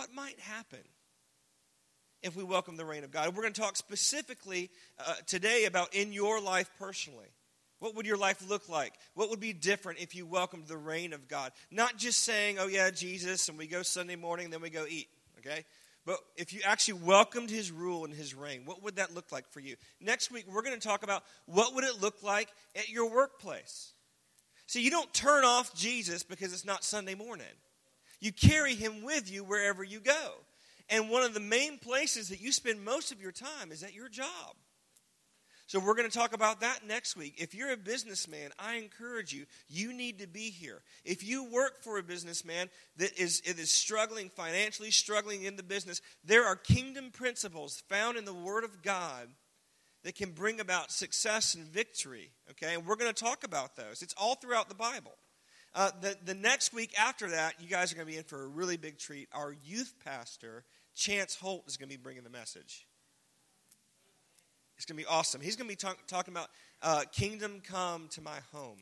what might happen if we welcome the reign of God. We're going to talk specifically uh, today about in your life personally. What would your life look like? What would be different if you welcomed the reign of God? Not just saying, oh, yeah, Jesus, and we go Sunday morning, then we go eat, okay? But if you actually welcomed his rule and his reign, what would that look like for you? Next week, we're going to talk about what would it look like at your workplace. See, you don't turn off Jesus because it's not Sunday morning. You carry him with you wherever you go. And one of the main places that you spend most of your time is at your job. So we're going to talk about that next week. If you're a businessman, I encourage you, you need to be here. If you work for a businessman that is, it is struggling financially, struggling in the business, there are kingdom principles found in the Word of God that can bring about success and victory. Okay, and we're going to talk about those. It's all throughout the Bible. Uh, the, the next week after that, you guys are going to be in for a really big treat. Our youth pastor Chance Holt is going to be bringing the message. It's going to be awesome. He's going to be talk, talking about uh, kingdom come to my home.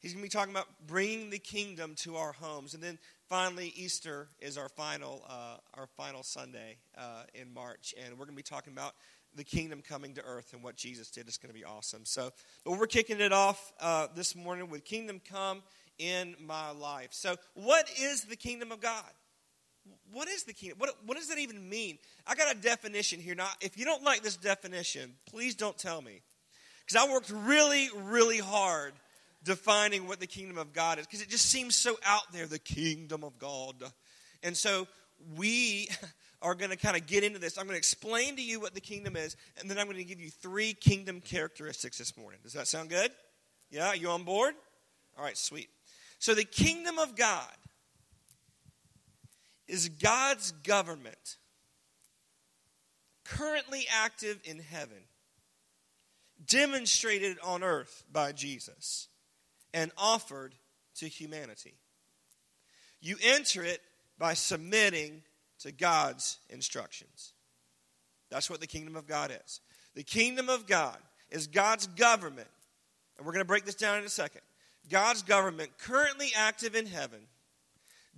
He's going to be talking about bringing the kingdom to our homes, and then finally, Easter is our final uh, our final Sunday uh, in March, and we're going to be talking about the kingdom coming to earth and what Jesus did. It's going to be awesome. So, but we're kicking it off uh, this morning with "Kingdom Come in My Life." So, what is the kingdom of God? what is the kingdom? What, what does that even mean? I got a definition here. Now, if you don't like this definition, please don't tell me. Because I worked really, really hard defining what the kingdom of God is, because it just seems so out there, the kingdom of God. And so we are going to kind of get into this. I'm going to explain to you what the kingdom is, and then I'm going to give you three kingdom characteristics this morning. Does that sound good? Yeah, you on board? All right, sweet. So the kingdom of God is God's government currently active in heaven, demonstrated on earth by Jesus, and offered to humanity. You enter it by submitting to God's instructions. That's what the kingdom of God is. The kingdom of God is God's government, and we're going to break this down in a second. God's government currently active in heaven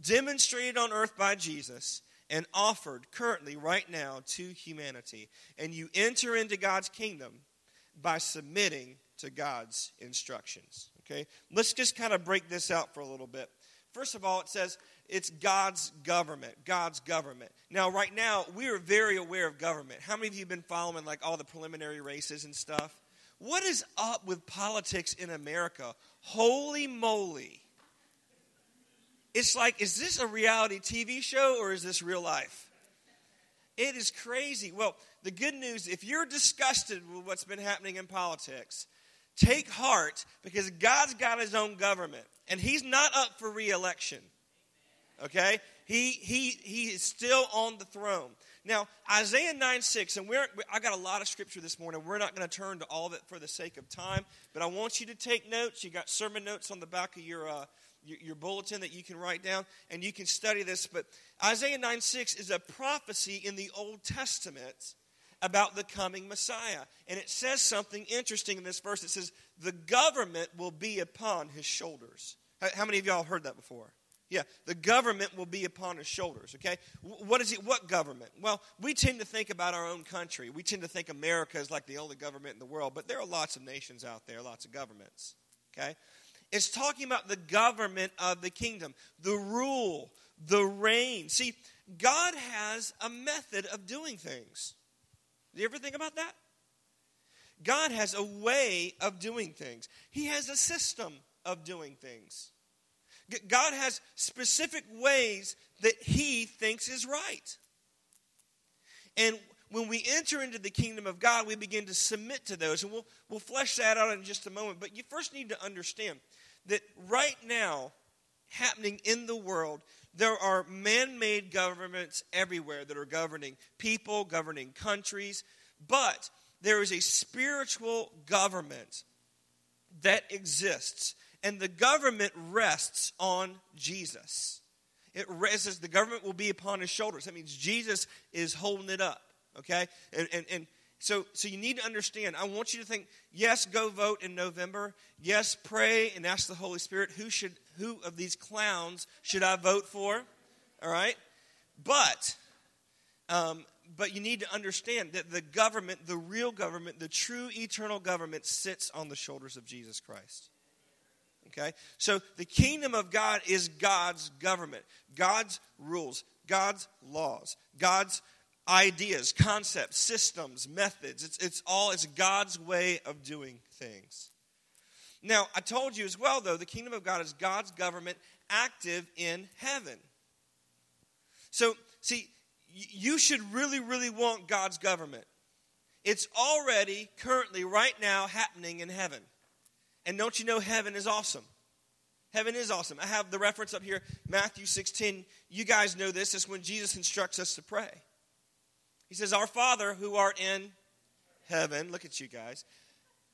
demonstrated on earth by Jesus and offered currently right now to humanity. And you enter into God's kingdom by submitting to God's instructions. Okay? Let's just kind of break this out for a little bit. First of all, it says it's God's government. God's government. Now, right now, we are very aware of government. How many of you have been following like all the preliminary races and stuff? What is up with politics in America? Holy moly. It's like, is this a reality TV show or is this real life? It is crazy. Well, the good news if you're disgusted with what's been happening in politics, take heart because God's got his own government and he's not up for reelection. Okay? He, he, he is still on the throne. Now, Isaiah 9 6, and we're, I got a lot of scripture this morning. We're not going to turn to all of it for the sake of time, but I want you to take notes. You got sermon notes on the back of your, uh, your bulletin that you can write down and you can study this. But Isaiah 9 6 is a prophecy in the Old Testament about the coming Messiah. And it says something interesting in this verse. It says, The government will be upon his shoulders. How many of y'all heard that before? Yeah, the government will be upon his shoulders. Okay, what is it? What government? Well, we tend to think about our own country. We tend to think America is like the only government in the world, but there are lots of nations out there, lots of governments. Okay, it's talking about the government of the kingdom, the rule, the reign. See, God has a method of doing things. Do you ever think about that? God has a way of doing things, He has a system of doing things. God has specific ways that He thinks is right. And when we enter into the kingdom of God, we begin to submit to those. And we'll, we'll flesh that out in just a moment. But you first need to understand that right now, happening in the world, there are man made governments everywhere that are governing people, governing countries, but there is a spiritual government that exists, and the government rests on Jesus. It rests, the government will be upon his shoulders. That means Jesus is holding it up, okay? And, and, and so, so you need to understand. I want you to think, yes, go vote in November. Yes, pray and ask the Holy Spirit, who should who of these clowns should I vote for? All right? But, um, but you need to understand that the government, the real government, the true eternal government, sits on the shoulders of Jesus Christ. Okay? So the kingdom of God is God's government, God's rules, God's laws, God's ideas, concepts, systems, methods. It's, it's all, it's God's way of doing things. Now, I told you as well, though, the kingdom of God is God's government active in heaven. So, see, you should really, really want God's government. It's already, currently, right now, happening in heaven. And don't you know heaven is awesome? Heaven is awesome. I have the reference up here, Matthew 16. You guys know this. It's when Jesus instructs us to pray. He says, Our Father who art in heaven, look at you guys,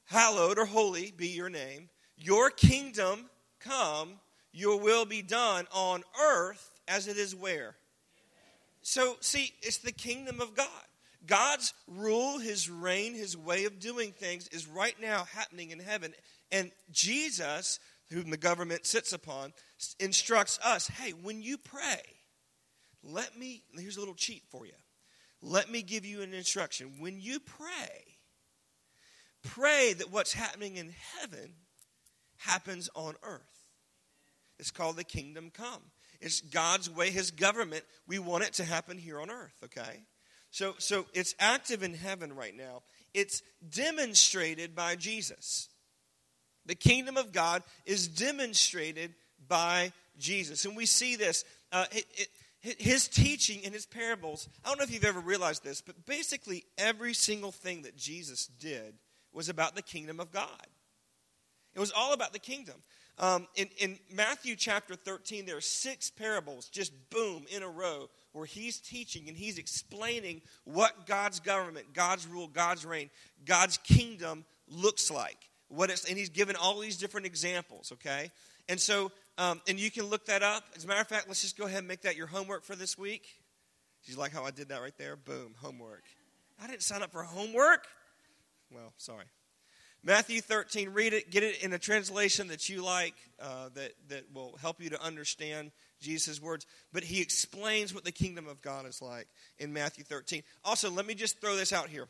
hallowed or holy be your name. Your kingdom come, your will be done on earth as it is where? So, see, it's the kingdom of God. God's rule, his reign, his way of doing things is right now happening in heaven. And Jesus, whom the government sits upon, instructs us hey, when you pray, let me, here's a little cheat for you. Let me give you an instruction. When you pray, pray that what's happening in heaven happens on earth. It's called the kingdom come. It's God's way, his government. We want it to happen here on earth, okay? So so it's active in heaven right now. It's demonstrated by Jesus. The kingdom of God is demonstrated by Jesus. And we see this. Uh, it, it, his teaching and his parables, I don't know if you've ever realized this, but basically every single thing that Jesus did was about the kingdom of God. It was all about the kingdom. Um, in, in Matthew chapter 13, there are six parables, just boom, in a row, where he's teaching and he's explaining what God's government, God's rule, God's reign, God's kingdom looks like. What it's, and he's given all these different examples, okay? And so um, and you can look that up. As a matter of fact, let's just go ahead and make that your homework for this week. you like how I did that right there? Boom, homework. I didn't sign up for homework. Well, sorry. Matthew 13, read it, get it in a translation that you like, uh, that, that will help you to understand Jesus' words. But he explains what the kingdom of God is like in Matthew 13. Also, let me just throw this out here.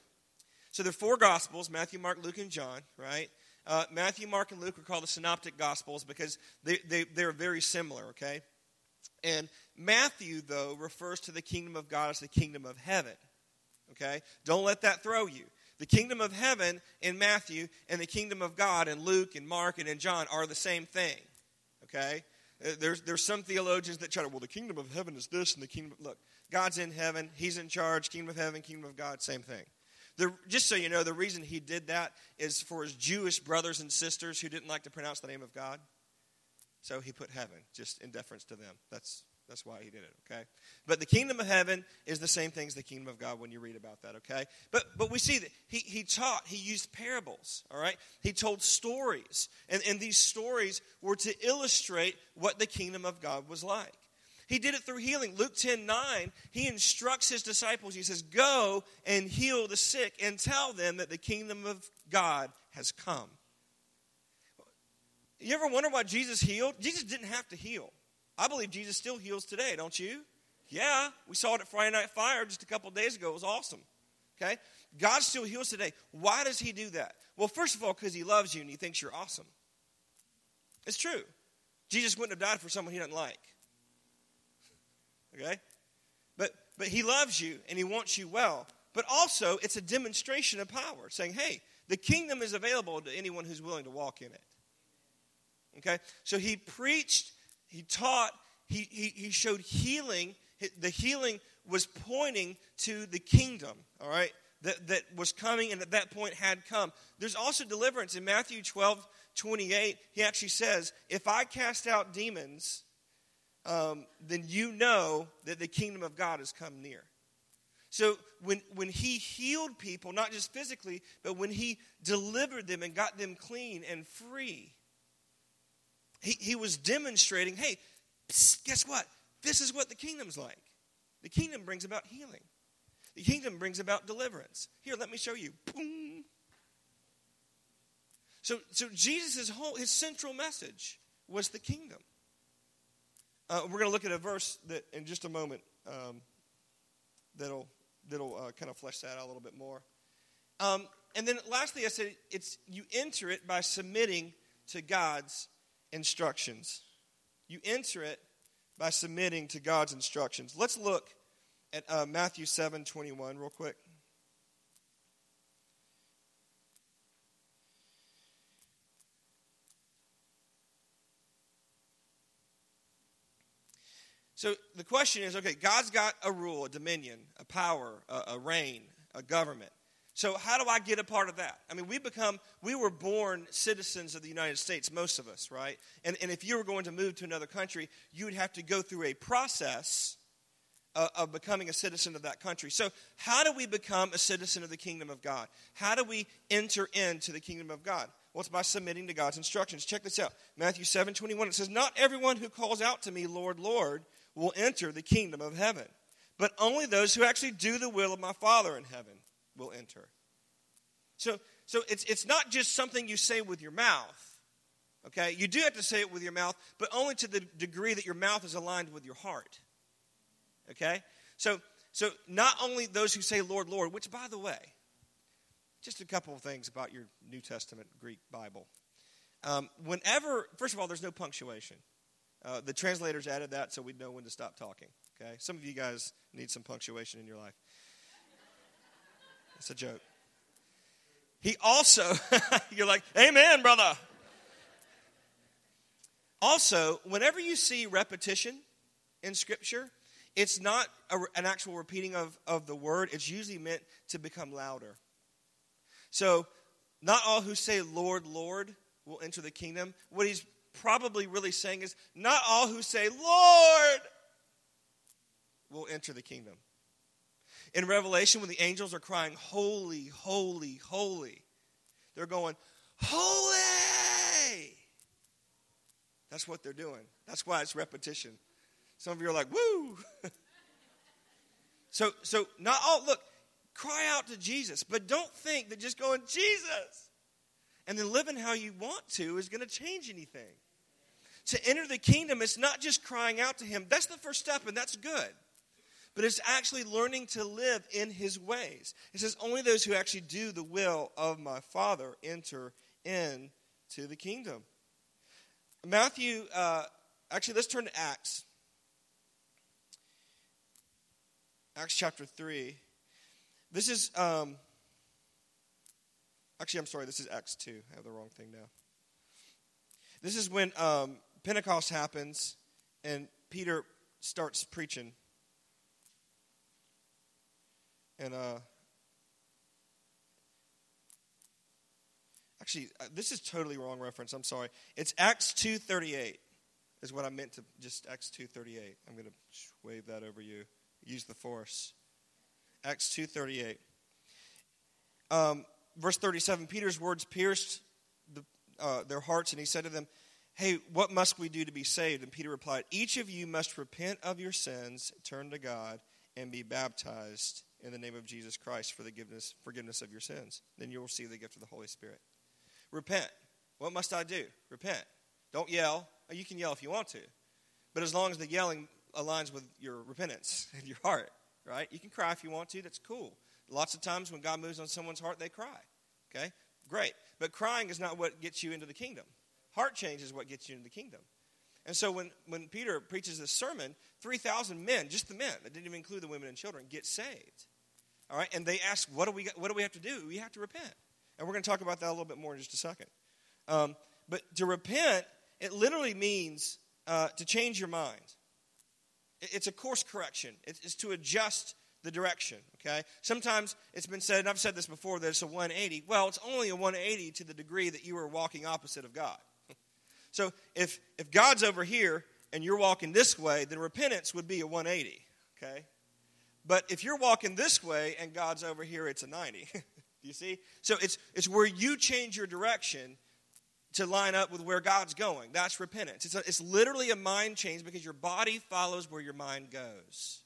So there are four Gospels Matthew, Mark, Luke, and John, right? Uh, Matthew, Mark, and Luke are called the Synoptic Gospels because they, they, they're very similar, okay? And Matthew, though, refers to the kingdom of God as the kingdom of heaven, okay? Don't let that throw you. The kingdom of heaven in Matthew and the kingdom of God in Luke and Mark and in John are the same thing, okay? Uh, there's, there's some theologians that try to, well, the kingdom of heaven is this and the kingdom, look, God's in heaven, He's in charge, kingdom of heaven, kingdom of God, same thing. The, just so you know, the reason he did that is for his Jewish brothers and sisters who didn't like to pronounce the name of God. So he put heaven, just in deference to them. That's, that's why he did it, okay? But the kingdom of heaven is the same thing as the kingdom of God when you read about that, okay? But, but we see that he, he taught, he used parables, all right? He told stories. And, and these stories were to illustrate what the kingdom of God was like. He did it through healing. Luke 10 9, he instructs his disciples. He says, Go and heal the sick and tell them that the kingdom of God has come. You ever wonder why Jesus healed? Jesus didn't have to heal. I believe Jesus still heals today, don't you? Yeah, we saw it at Friday Night Fire just a couple days ago. It was awesome. Okay? God still heals today. Why does he do that? Well, first of all, because he loves you and he thinks you're awesome. It's true. Jesus wouldn't have died for someone he doesn't like. Okay? But but he loves you and he wants you well. But also it's a demonstration of power, saying, hey, the kingdom is available to anyone who's willing to walk in it. Okay? So he preached, he taught, he, he, he showed healing. The healing was pointing to the kingdom, all right, that, that was coming and at that point had come. There's also deliverance. In Matthew 12, 28, he actually says, If I cast out demons, um, then you know that the kingdom of God has come near. So when, when he healed people, not just physically, but when he delivered them and got them clean and free, he, he was demonstrating hey, psst, guess what? This is what the kingdom's like. The kingdom brings about healing, the kingdom brings about deliverance. Here, let me show you. Boom. So, so Jesus' whole, his central message was the kingdom. Uh, we're going to look at a verse that in just a moment um, that'll that'll uh, kind of flesh that out a little bit more. Um, and then lastly, I said it's you enter it by submitting to God's instructions. You enter it by submitting to God's instructions. Let's look at uh, Matthew seven twenty one real quick. So the question is okay, God's got a rule, a dominion, a power, a, a reign, a government. So how do I get a part of that? I mean, we become, we were born citizens of the United States, most of us, right? And, and if you were going to move to another country, you would have to go through a process of, of becoming a citizen of that country. So how do we become a citizen of the kingdom of God? How do we enter into the kingdom of God? Well, it's by submitting to God's instructions. Check this out. Matthew 7, 21, it says, Not everyone who calls out to me, Lord, Lord, will enter the kingdom of heaven. But only those who actually do the will of my Father in heaven will enter. So, so it's, it's not just something you say with your mouth. Okay? You do have to say it with your mouth, but only to the degree that your mouth is aligned with your heart. Okay? So, so not only those who say, Lord, Lord, which, by the way, just a couple of things about your New Testament Greek Bible. Um, whenever, first of all, there's no punctuation. Uh, the translators added that so we'd know when to stop talking. Okay, some of you guys need some punctuation in your life. It's a joke. He also, you're like, Amen, brother. Also, whenever you see repetition in Scripture, it's not a, an actual repeating of, of the word, it's usually meant to become louder. So, not all who say, Lord, Lord, will enter the kingdom. What he's probably really saying is not all who say, Lord, will enter the kingdom. In Revelation, when the angels are crying, Holy, holy, holy, they're going, Holy! That's what they're doing. That's why it's repetition. Some of you are like, Woo! so, so not all, look, cry out to Jesus, but don't think that just going, Jesus! and then living how you want to is going to change anything. To enter the kingdom, it's not just crying out to Him. That's the first step, and that's good. But it's actually learning to live in His ways. It says, Only those who actually do the will of my Father enter into the kingdom. Matthew, uh, actually, let's turn to Acts. Acts chapter 3. This is. Um, Actually, I'm sorry, this is Acts 2. I have the wrong thing now. This is when um, Pentecost happens and Peter starts preaching. And uh, actually, uh, this is totally wrong reference. I'm sorry. It's Acts 2:38 is what I meant to just Acts 2:38. I'm going to wave that over you. Use the force. Acts 2:38. Um, verse 37, Peter's words pierced the, uh, their hearts, and he said to them, Hey, what must we do to be saved? And Peter replied, Each of you must repent of your sins, turn to God, and be baptized in the name of Jesus Christ for forgiveness, forgiveness of your sins. Then you will receive the gift of the Holy Spirit. Repent. What must I do? Repent. Don't yell. Uh, you can yell if you want to. But as long as the yelling aligns with your repentance and your heart, right? You can cry if you want to. That's cool. Lots of times when God moves on someone's heart, they cry. Okay? Great. But crying is not what gets you into the kingdom. Heart change is what gets you into the kingdom. And so when, when Peter preaches this sermon, 3,000 men, just the men, that didn't even include the women and children, get saved. All right? And they ask, what do we, what do we have to do? We have to repent. And we're going to talk about that a little bit more in just a second. Um, but to repent, it literally means uh, to change your mind. It's a course correction, it's to adjust the direction, okay? Sometimes it's been said, and I've said this before, that it's a 180. Well, it's only a 180 to the degree that you are walking opposite of God. So if, if God's over here and you're walking this way, then repentance would be a 180, okay? But if you're walking this way and God's over here, it's a 90. you see? So it's, it's where you change your direction to line up with where God's going. That's repentance. It's, a, it's literally a mind change because your body follows where your mind goes.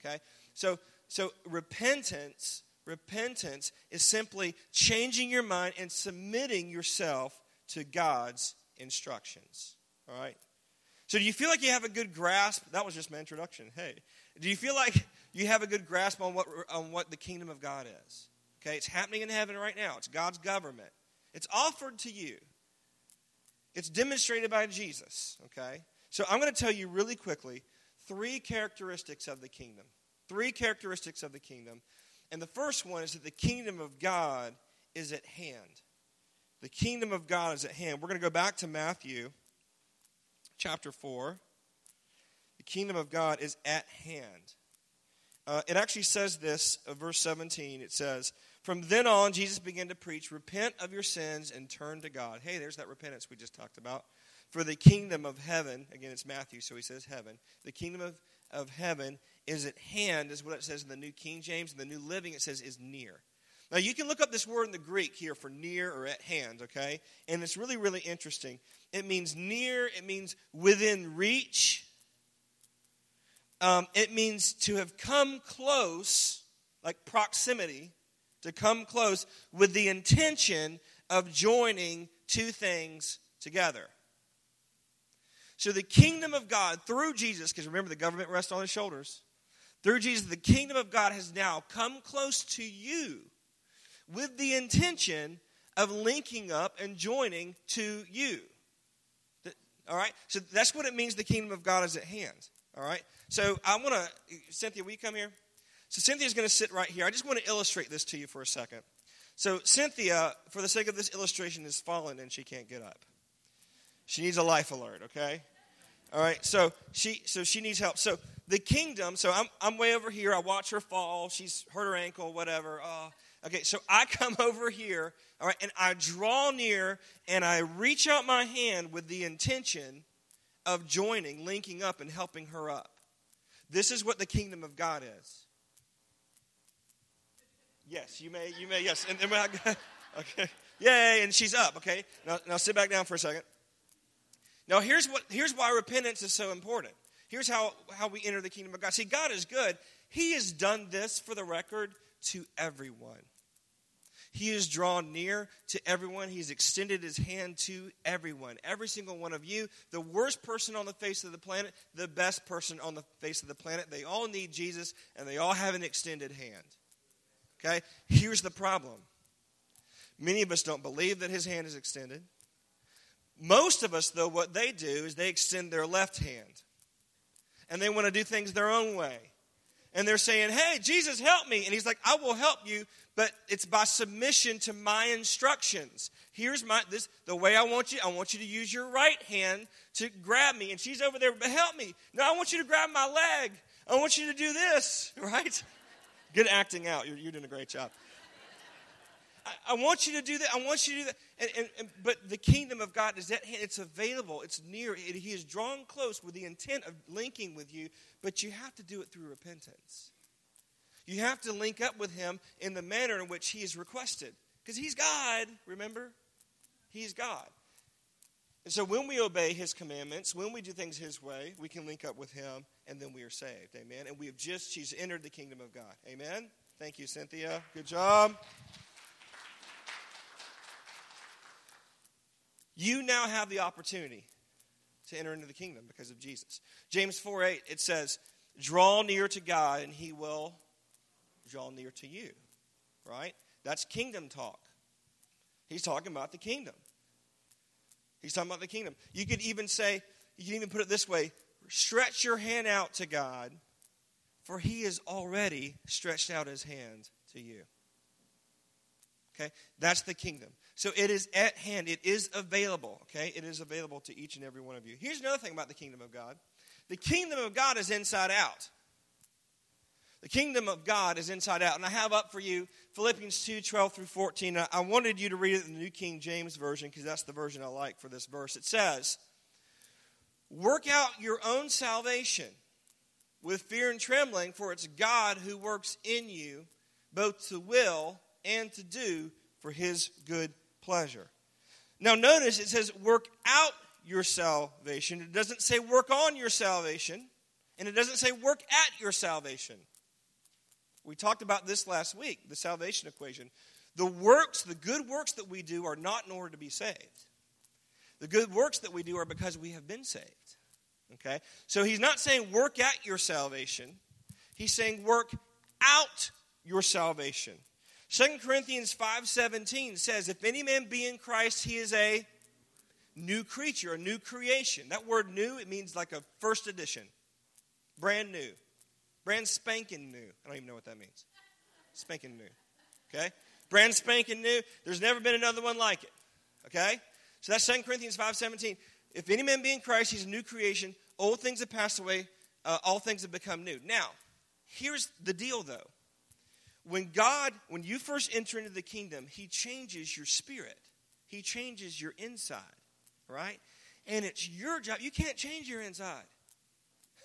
Okay? So, so repentance, repentance is simply changing your mind and submitting yourself to God's instructions. All right? So do you feel like you have a good grasp? That was just my introduction. Hey. Do you feel like you have a good grasp on what, on what the kingdom of God is? Okay, it's happening in heaven right now. It's God's government. It's offered to you. It's demonstrated by Jesus, okay? So I'm going to tell you really quickly three characteristics of the kingdom. Three characteristics of the kingdom. And the first one is that the kingdom of God is at hand. The kingdom of God is at hand. We're going to go back to Matthew chapter 4. The kingdom of God is at hand. Uh, it actually says this, uh, verse 17. It says, From then on, Jesus began to preach, Repent of your sins and turn to God. Hey, there's that repentance we just talked about. For the kingdom of heaven, again, it's Matthew, so he says heaven. The kingdom of, of heaven is at hand, is what it says in the New King James. In the New Living, it says is near. Now, you can look up this word in the Greek here for near or at hand, okay? And it's really, really interesting. It means near, it means within reach, um, it means to have come close, like proximity, to come close with the intention of joining two things together. So the kingdom of God through Jesus, because remember the government rests on his shoulders, through Jesus, the kingdom of God has now come close to you with the intention of linking up and joining to you. All right? So that's what it means the kingdom of God is at hand. All right? So I want to, Cynthia, will you come here? So Cynthia's going to sit right here. I just want to illustrate this to you for a second. So Cynthia, for the sake of this illustration, is fallen and she can't get up. She needs a life alert, okay? All right, so she so she needs help. So the kingdom, so I'm I'm way over here. I watch her fall. She's hurt her ankle, whatever. Oh, okay, so I come over here, all right, and I draw near and I reach out my hand with the intention of joining, linking up, and helping her up. This is what the kingdom of God is. Yes, you may, you may, yes. And, and okay. Yay, and she's up, okay? Now, now sit back down for a second. Now here's what here's why repentance is so important. Here's how, how we enter the kingdom of God. See, God is good. He has done this for the record to everyone. He has drawn near to everyone. He's extended his hand to everyone. Every single one of you, the worst person on the face of the planet, the best person on the face of the planet. They all need Jesus and they all have an extended hand. Okay? Here's the problem many of us don't believe that his hand is extended. Most of us, though, what they do is they extend their left hand and they want to do things their own way and they're saying, Hey, Jesus, help me. And he's like, I will help you, but it's by submission to my instructions. Here's my this the way I want you. I want you to use your right hand to grab me. And she's over there, but help me. No, I want you to grab my leg. I want you to do this, right? Good acting out. You're, you're doing a great job. I, I, want you to do that. I want you to do that. And, and, and, but the kingdom of God is at hand. It's available. It's near. It, he is drawn close with the intent of linking with you, but you have to do it through repentance. You have to link up with him in the manner in which he is requested. Because he's God, remember? He's God. And so when we obey his commandments, when we do things his way, we can link up with him and then we are saved. Amen. And we have just, she's entered the kingdom of God. Amen. Thank you, Cynthia. Good job. You now have the opportunity to enter into the kingdom because of Jesus. James 4 8, it says, Draw near to God, and he will draw near to you. Right? That's kingdom talk. He's talking about the kingdom. He's talking about the kingdom. You could even say, you can even put it this way stretch your hand out to God, for he has already stretched out his hand to you. Okay? That's the kingdom. So it is at hand. It is available. Okay? It is available to each and every one of you. Here's another thing about the kingdom of God the kingdom of God is inside out. The kingdom of God is inside out. And I have up for you Philippians 2 12 through 14. I wanted you to read it in the New King James Version because that's the version I like for this verse. It says, Work out your own salvation with fear and trembling, for it's God who works in you both to will and to do for his good pleasure. Now, notice it says, work out your salvation. It doesn't say work on your salvation, and it doesn't say work at your salvation. We talked about this last week, the salvation equation. The works, the good works that we do, are not in order to be saved. The good works that we do are because we have been saved. Okay? So he's not saying work at your salvation. He's saying, work out your salvation. 2 Corinthians 5:17 says, "If any man be in Christ, he is a new creature, a new creation." That word new, it means like a first edition. Brand new. Brand spanking new. I don't even know what that means. Spanking new. Okay? Brand spanking new. There's never been another one like it. Okay? So that's 2 Corinthians 5:17. If any man be in Christ, he's a new creation. Old things have passed away, uh, all things have become new. Now, here's the deal though. When God, when you first enter into the kingdom, he changes your spirit. He changes your inside, right? And it's your job. You can't change your inside.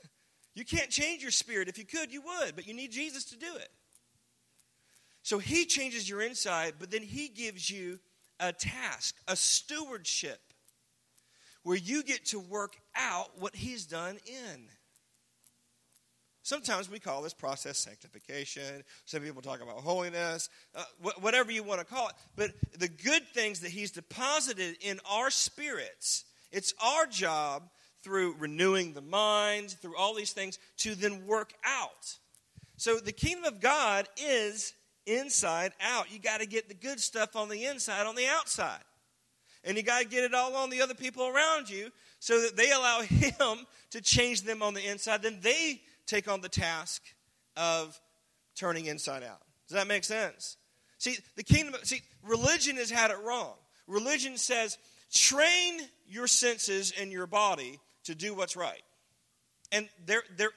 You can't change your spirit. If you could, you would, but you need Jesus to do it. So he changes your inside, but then he gives you a task, a stewardship, where you get to work out what he's done in. Sometimes we call this process sanctification. Some people talk about holiness, uh, wh- whatever you want to call it. But the good things that He's deposited in our spirits, it's our job through renewing the mind, through all these things, to then work out. So the kingdom of God is inside out. You got to get the good stuff on the inside, on the outside. And you got to get it all on the other people around you so that they allow Him to change them on the inside. Then they take on the task of turning inside out. Does that make sense? See, the kingdom, see, religion has had it wrong. Religion says, train your senses and your body to do what's right. And there, there,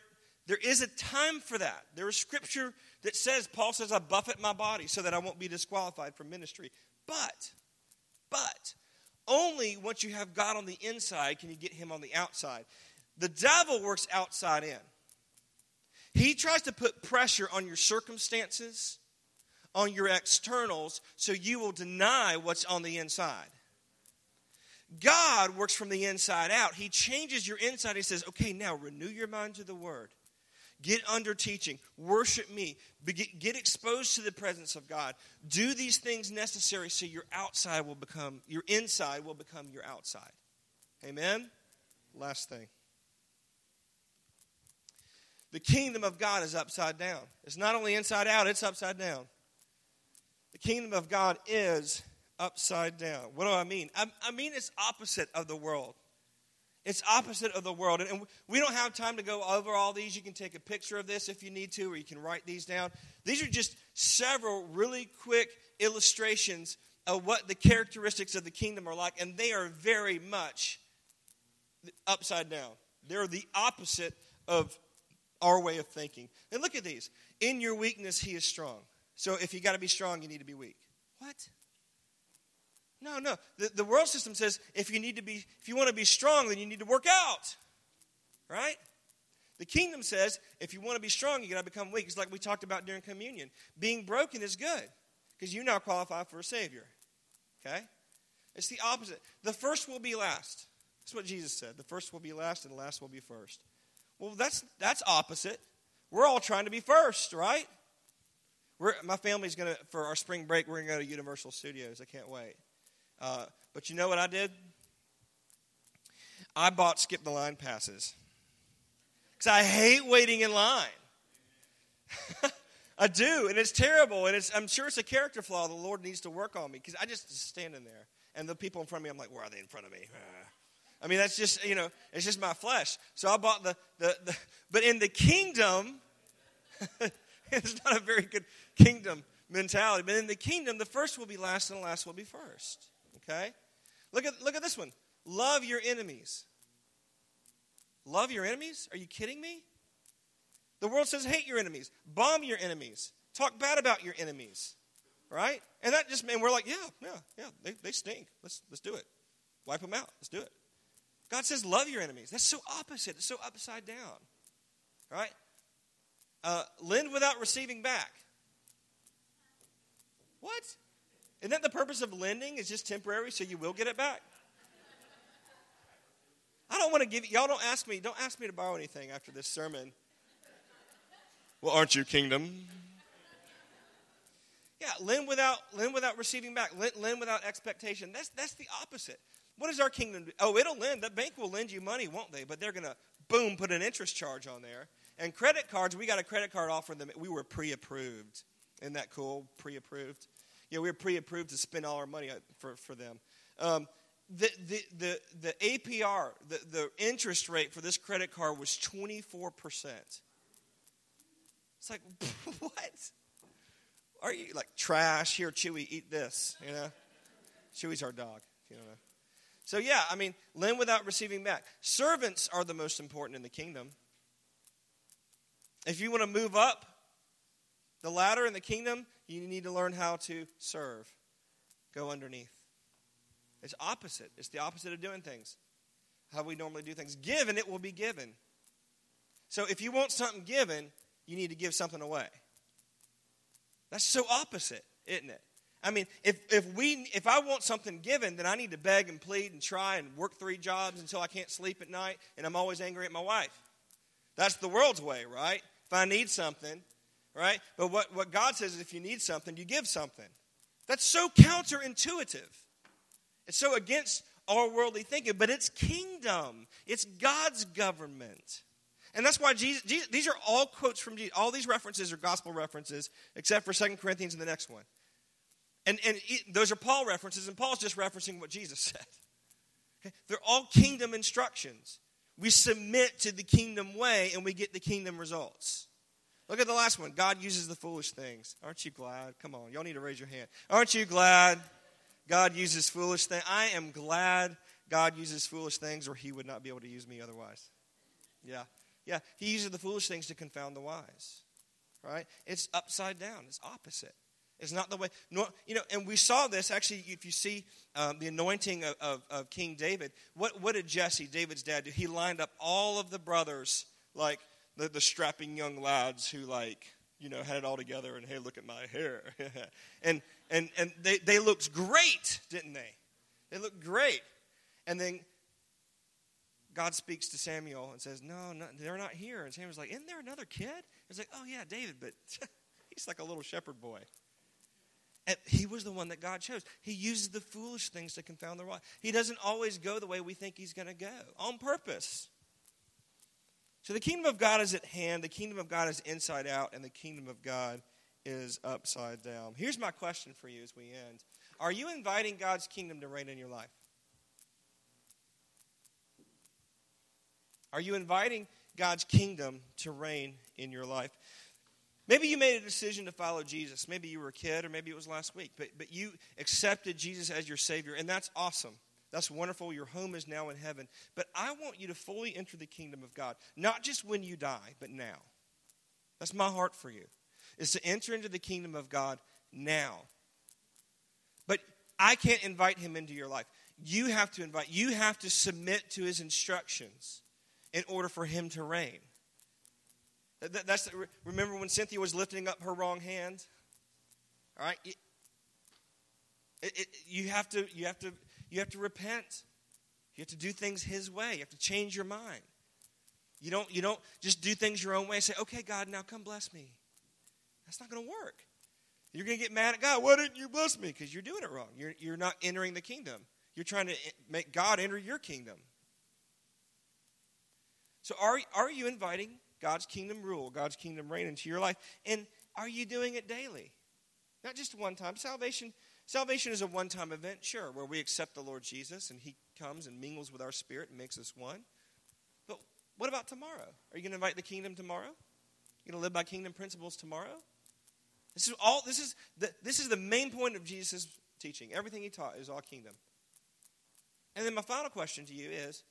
there is a time for that. There is scripture that says, Paul says, I buffet my body so that I won't be disqualified from ministry. But, but, only once you have God on the inside can you get him on the outside. The devil works outside in. He tries to put pressure on your circumstances, on your externals, so you will deny what's on the inside. God works from the inside out. He changes your inside. He says, okay, now renew your mind to the word. Get under teaching. Worship me. Get exposed to the presence of God. Do these things necessary so your outside will become, your inside will become your outside. Amen? Last thing. The kingdom of God is upside down. It's not only inside out, it's upside down. The kingdom of God is upside down. What do I mean? I, I mean it's opposite of the world. It's opposite of the world. And, and we don't have time to go over all these. You can take a picture of this if you need to, or you can write these down. These are just several really quick illustrations of what the characteristics of the kingdom are like, and they are very much upside down. They're the opposite of our way of thinking. And look at these. In your weakness, he is strong. So if you got to be strong, you need to be weak. What? No, no. The, the world system says if you need to be, if you want to be strong, then you need to work out. Right? The kingdom says if you want to be strong, you got to become weak. It's like we talked about during communion. Being broken is good because you now qualify for a Savior. Okay? It's the opposite. The first will be last. That's what Jesus said. The first will be last, and the last will be first. Well, that's, that's opposite. We're all trying to be first, right? We're, my family's to, for our spring break, we're to go to Universal Studios. I can't wait. Uh, but you know what I did? I bought skip the line passes. Because I hate waiting in line. I do, and it's terrible, and it's, I'm sure it's a character flaw the Lord needs to work on me because I just stand in there, and the people in front of me, I'm like, where are they in front of me? I mean, that's just, you know, it's just my flesh. So I bought the, the, the but in the kingdom, it's not a very good kingdom mentality. But in the kingdom, the first will be last and the last will be first. Okay? Look at, look at this one. Love your enemies. Love your enemies? Are you kidding me? The world says hate your enemies, bomb your enemies, talk bad about your enemies. Right? And that just, and we're like, yeah, yeah, yeah, they, they stink. Let's, let's do it. Wipe them out. Let's do it. God says, love your enemies. That's so opposite. It's so upside down. Right? Uh, lend without receiving back. What? Isn't that the purpose of lending? Is just temporary so you will get it back? I don't want to give y'all don't ask me, don't ask me to borrow anything after this sermon. Well, aren't you kingdom? Yeah, lend without lend without receiving back, lend, lend without expectation. That's that's the opposite. What does our kingdom do? Oh, it'll lend. The bank will lend you money, won't they? But they're going to, boom, put an interest charge on there. And credit cards, we got a credit card offer them. We were pre approved. Isn't that cool? Pre approved. Yeah, we were pre approved to spend all our money uh, for, for them. Um, the, the, the, the APR, the, the interest rate for this credit card was 24%. It's like, what? Are you like trash? Here, Chewy, eat this, you know? Chewy's our dog, you know. So, yeah, I mean, lend without receiving back. Servants are the most important in the kingdom. If you want to move up the ladder in the kingdom, you need to learn how to serve. Go underneath. It's opposite. It's the opposite of doing things. How we normally do things. Give and it will be given. So if you want something given, you need to give something away. That's so opposite, isn't it? I mean, if, if we if I want something given, then I need to beg and plead and try and work three jobs until I can't sleep at night and I'm always angry at my wife. That's the world's way, right? If I need something, right? But what, what God says is if you need something, you give something. That's so counterintuitive. It's so against our worldly thinking, but it's kingdom. It's God's government. And that's why Jesus, Jesus, these are all quotes from Jesus. All these references are gospel references, except for Second Corinthians and the next one. And, and it, those are Paul references, and Paul's just referencing what Jesus said. Okay? They're all kingdom instructions. We submit to the kingdom way, and we get the kingdom results. Look at the last one. God uses the foolish things. Aren't you glad? Come on, y'all need to raise your hand. Aren't you glad God uses foolish things? I am glad God uses foolish things, or He would not be able to use me otherwise. Yeah. Yeah, he uses the foolish things to confound the wise. Right? It's upside down. It's opposite. It's not the way. No, you know, and we saw this actually. If you see um, the anointing of, of, of, King David, what what did Jesse, David's dad, do? He lined up all of the brothers, like the, the strapping young lads who like you know had it all together, and hey, look at my hair, and and and they they looked great, didn't they? They looked great, and then God speaks to Samuel and says, No, no, they're not here. And Samuel's like, Isn't there another kid? He's like, Oh, yeah, David, but he's like a little shepherd boy. He was the one that God chose. He uses the foolish things to confound the wise. He doesn't always go the way we think he's going to go on purpose. So the kingdom of God is at hand, the kingdom of God is inside out, and the kingdom of God is upside down. Here's my question for you as we end Are you inviting God's kingdom to reign in your life? Are you inviting God's kingdom to reign in your life? Maybe you made a decision to follow Jesus. Maybe you were a kid, or maybe it was last week, but, but you accepted Jesus as your Savior, and that's awesome. That's wonderful. Your home is now in heaven. But I want you to fully enter the kingdom of God, not just when you die, but now. That's my heart for you, is to enter into the kingdom of God now. But I can't invite him into your life. You have to invite, you have to submit to his instructions in order for him to reign. That's remember when Cynthia was lifting up her wrong hand. All right, it, it, you have to you have to you have to repent. You have to do things His way. You have to change your mind. You don't you don't just do things your own way. And say, okay, God, now come bless me. That's not going to work. You're going to get mad at God. Why didn't you bless me? Because you're doing it wrong. You're you're not entering the kingdom. You're trying to eh, make God enter your kingdom. So are, are you inviting God's kingdom rule, God's kingdom reign into your life? And are you doing it daily? Not just one time. Salvation, salvation is a one time event, sure, where we accept the Lord Jesus and He comes and mingles with our spirit and makes us one. But what about tomorrow? Are you going to invite the kingdom tomorrow? You going to live by kingdom principles tomorrow? This is all this is the, this is the main point of Jesus' teaching. Everything he taught is all kingdom. And then my final question to you is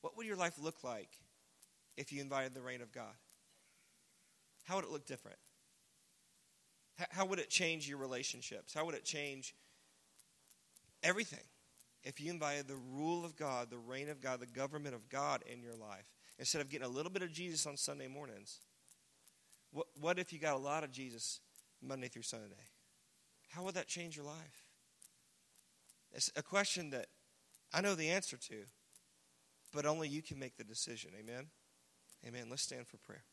what would your life look like if you invited the reign of God? How would it look different? How would it change your relationships? How would it change everything if you invited the rule of God, the reign of God, the government of God in your life instead of getting a little bit of Jesus on Sunday mornings? What, what if you got a lot of Jesus Monday through Sunday? How would that change your life? It's a question that I know the answer to, but only you can make the decision. Amen? Amen. Let's stand for prayer.